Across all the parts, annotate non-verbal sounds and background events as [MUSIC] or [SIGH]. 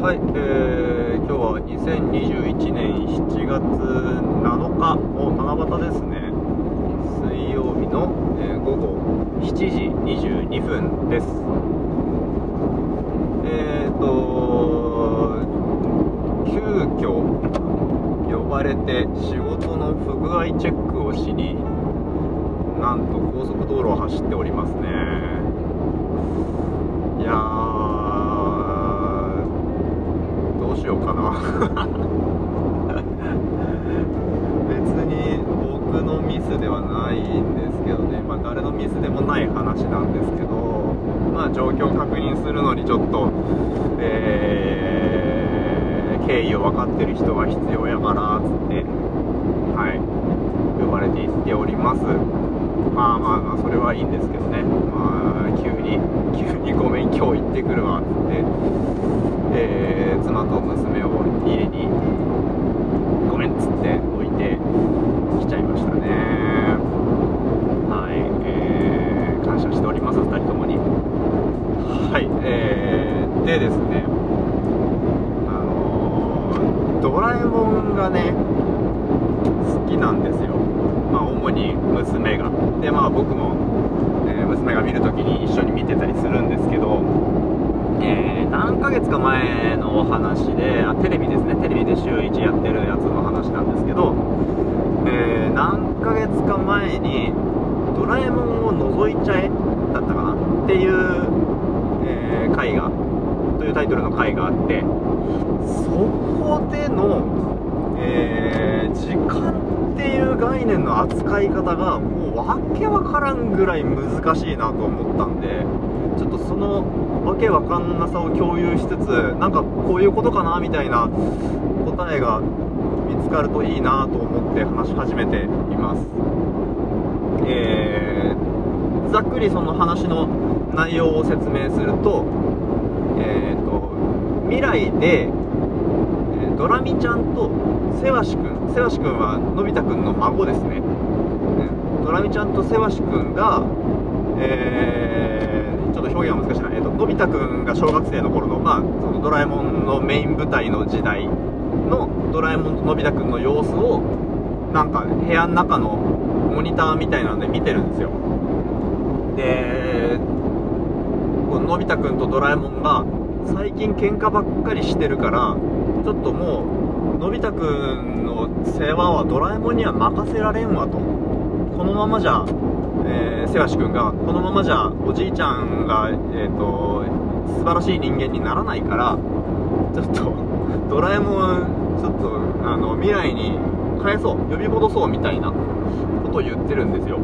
はい、えー、今日は2021年7月7日。もう七夕ですね。水曜日の、えー午後7時22分です。えーと急遽呼ばれて仕事の不具合チェックをしになんと高速道路を走っておりますねいやーどうしようかな別に僕のミスではないんですけどね、まあ、誰のミスでもない話なんですけど、まあ、状況を確認するのにちょっと、えー経緯を分かってる人が必要やからっつって、はい、呼ばれて行っております。まあまあまあそれはいいんですけどね、まあ、急に急にごめん今日行ってくるわっつって、えー妻と娘を家にごめんっつって置いてきちゃいましたねはい、えー感謝しております2人ともにはいえー、でですねあのードラえもんがね好きなんですよ。まあ主に娘が。でまあ僕も、えー娘が見るときに一緒に見てたりするんですけどえー何ヶ月か前のお話であテレビですね。テレビで週1やってるやつの話なんですけど、えー何ヶ月か前に「ドラえもんを覗いちゃえ」だったかな？っていう、えー回がというタイトルの回があってそこでの、えー時間っていう概念の扱い方がもうわけわからんぐらい難しいなと思ったんでちょっとそのわけわかんなさを共有しつつなんかこういうことかなみたいな答えが見つかるといいなと思って話し始めています。えー、ざっくりその話の内容を説明するとえー、と未来で、えドラミちゃんとセワシくんセワシくんはのび太くんの孫ですね。ドラミちゃんとセワシくんが、えーちょっと表現は難しいな、えー、とのび太くんが小学生の頃の,、まあ、そのドラえもんのメイン舞台の時代のドラえもんとのび太くんの様子をなんか部屋の中のモニターみたいなので見てるんですよ。でこうのび太くんとドラえもんが最近喧嘩ばっかりしてるからちょっともうのび太くんの世話はドラえもんには任せられんわと。このままじゃ、えー、せわしくんがこのままじゃおじいちゃんが、えー、と素晴らしい人間にならないからちょっとドラえもんちょっとあの未来に返そう呼び戻そうみたいなことを言ってるんですよ。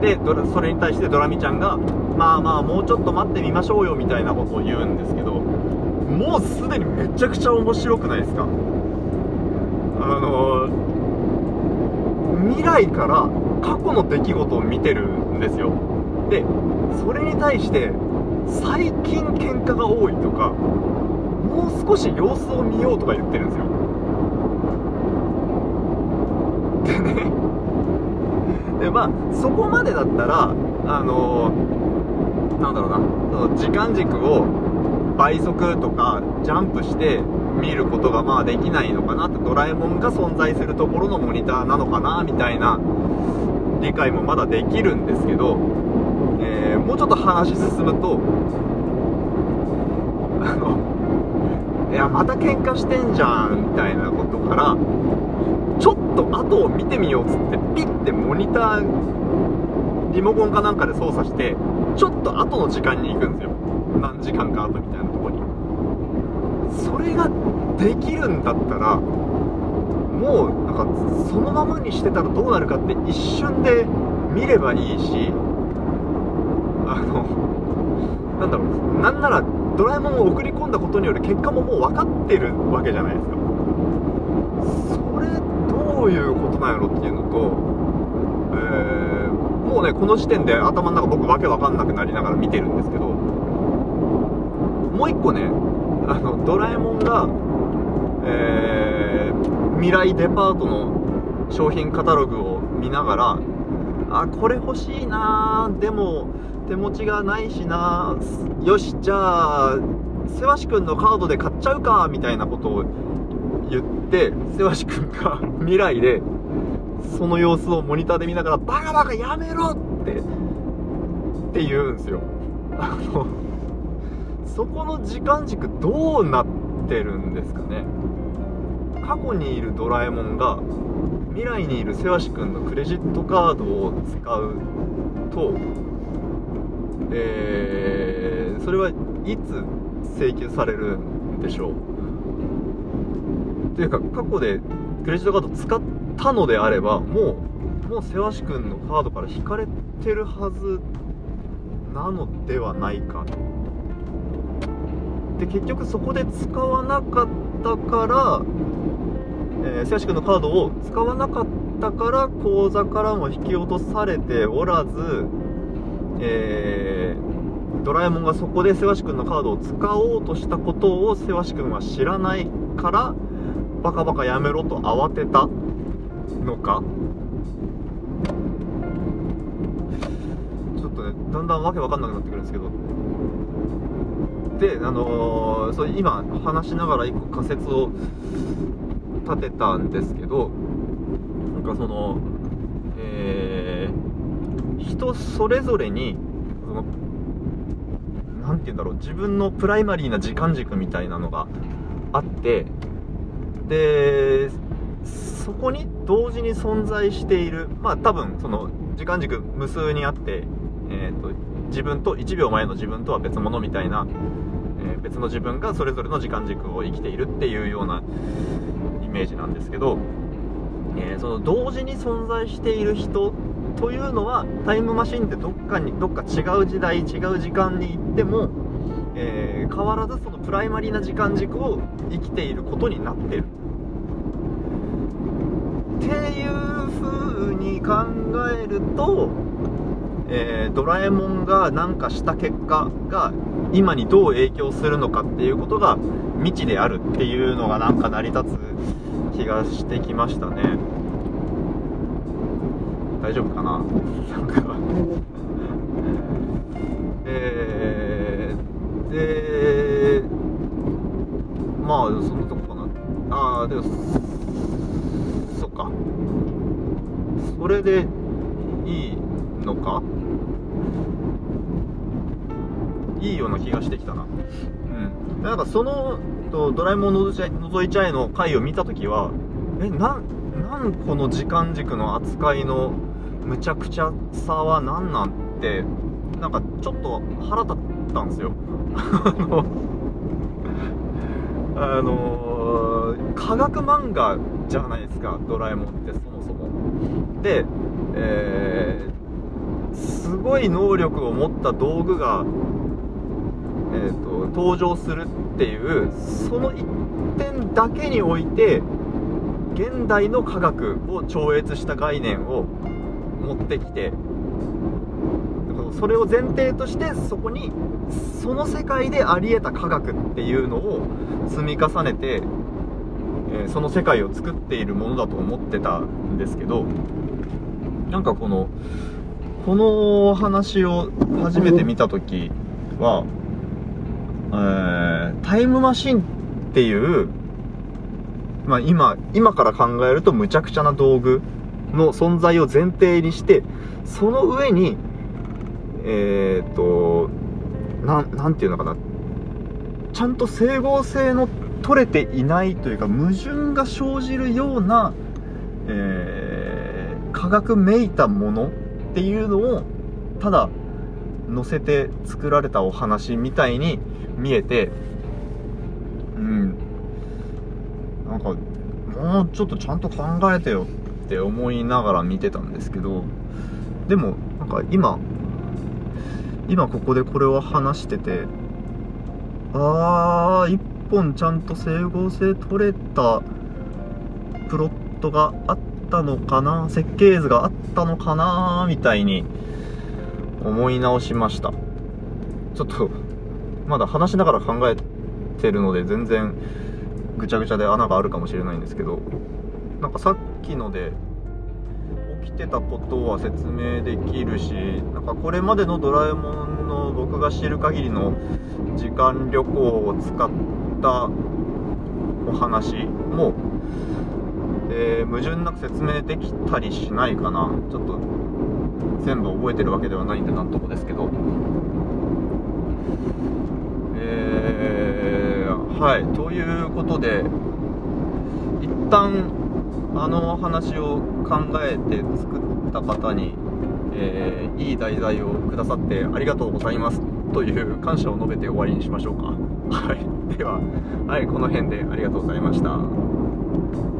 でそれに対してドラミちゃんがまあまあもうちょっと待ってみましょうよみたいなことを言うんですけどもうすでにめちゃくちゃ面白くないですか？あの未来から過去の出来事を見てるんですよ。でそれに対して最近喧嘩が多いとかもう少し様子を見ようとか言ってるんですよ。でねでまあそこまでだったらあのなんだろうなその時間軸を倍速とかジャンプして見ることがまあできないのかなってドラえもんが存在するところのモニターなのかなみたいな理解もまだできるんですけど、えーもうちょっと話進むとあのいやまた喧嘩してんじゃんみたいなことからちょっと後を見てみようっつってピッてモニターリモコンかなんかで操作してちょっと後の時間に行くんですよ。何時間か後みたいなとこに。それができるんだったらもうなんかそのままにしてたらどうなるかって一瞬で見ればいいしあのなんだろうなんならドラえもんを送り込んだことによる結果ももう分かってるわけじゃないですか。それどういうことなんやろっていうのと、えーもうねこの時点で頭の中僕わけわかんなくなりながら見てるんですけどもう一個ねあのドラえもんが、えー未来デパートの商品カタログを見ながらあこれ欲しいなでも手持ちがないしなよしじゃあせわしくんのカードで買っちゃうかみたいなことを言ってせわしくんが [LAUGHS] 未来でその様子をモニターで見ながらバカバカやめろってって言うんですよ。あのそこの時間軸どうなってるんですかね。過去にいるドラえもんが未来にいるせわしくんのクレジットカードを使うとえー、それはいつ請求されるんでしょう。というか過去でクレジットカード使ったのであればもうもうせわしくんのカードから引かれてるはずなのではないかで結局そこで使わなかったからえー、瀬谷君のカードを使わなかったから口座からも引き落とされておらず、えー、ドラえもんがそこで瀬谷君のカードを使おうとしたことを瀬谷君は知らないからバカバカやめろと慌てた？のか？ちょっとねだんだんわけわかんなくなってくるんですけど。であのー、そう今話しながら一個仮説を立てたんですけどなんかそのえー、人それぞれにその何て言うんだろう自分のプライマリーな時間軸みたいなのがあってでそこに同時に存在している。まあ多分その時間軸無数にあって、えーと、自分と1秒前の自分とは別物みたいな、えー、別の自分がそれぞれの時間軸を生きているっていうようなイメージなんですけど、えー、その同時に存在している人というのはタイムマシンでどっかにどっか違う時代違う時間に行っても、えー、変わらずそのプライマリーな時間軸を生きていることになってる。っていう風に考えると、えー、ドラえもんが何かした結果が今にどう影響するのかっていうことが未知であるっていうのがなんか成り立つ気がしてきましたね。大丈夫かな？なんか。[LAUGHS] えー、であそのとこかな。ああでもそっか。それでいいのか？いいような気がしてきたな。うん。なんかそのとドラえもん覗いちゃえの回を見た時はえななんこの時間軸の扱いのむちゃくちゃさは何なんてなんかちょっと腹立ったんですよ。あのー、科学漫画じゃないですかドラえもんってそもそも。で、えー、すごい能力を持った道具がえーと、登場するっていうその一点だけにおいて現代の科学を超越した概念を持ってきてそれを前提としてそこにその世界であり得た科学っていうのを積み重ねて、えー、その世界を作っているものだと思ってたんですけどなんかこのこの話を初めて見た時はえー、タイムマシンっていう、まあ、今、今から考えるとむちゃくちゃな道具の存在を前提にして、その上に、えー、と、ななんていうのかな、ちゃんと整合性の取れていないというか、矛盾が生じるような、えー、科学めいたものっていうのを、ただ、載せて作られたお話みたいに見えてうん。なんかもうちょっとちゃんと考えてよって思いながら見てたんですけどでもなんか今今ここでこれを話しててあー一本ちゃんと整合性取れたプロットがあったのかな設計図があったのかなみたいに思い直しました。ちょっとまだ話しながら考えてるので全然ぐちゃぐちゃで穴があるかもしれないんですけどなんかさっきので起きてたことは説明できるしなんかこれまでのドラえもんの僕が知る限りの時間旅行を使ったお話も、えー、矛盾なく説明できたりしないかな。ちょっと全部覚えてるわけではないんでなんともですけど。えー、はい。ということで一旦あの話を考えて作った方に、えー、いい題材をくださってありがとうございますという感謝を述べて終わりにしましょうか。はい。では、はい、この辺でありがとうございました。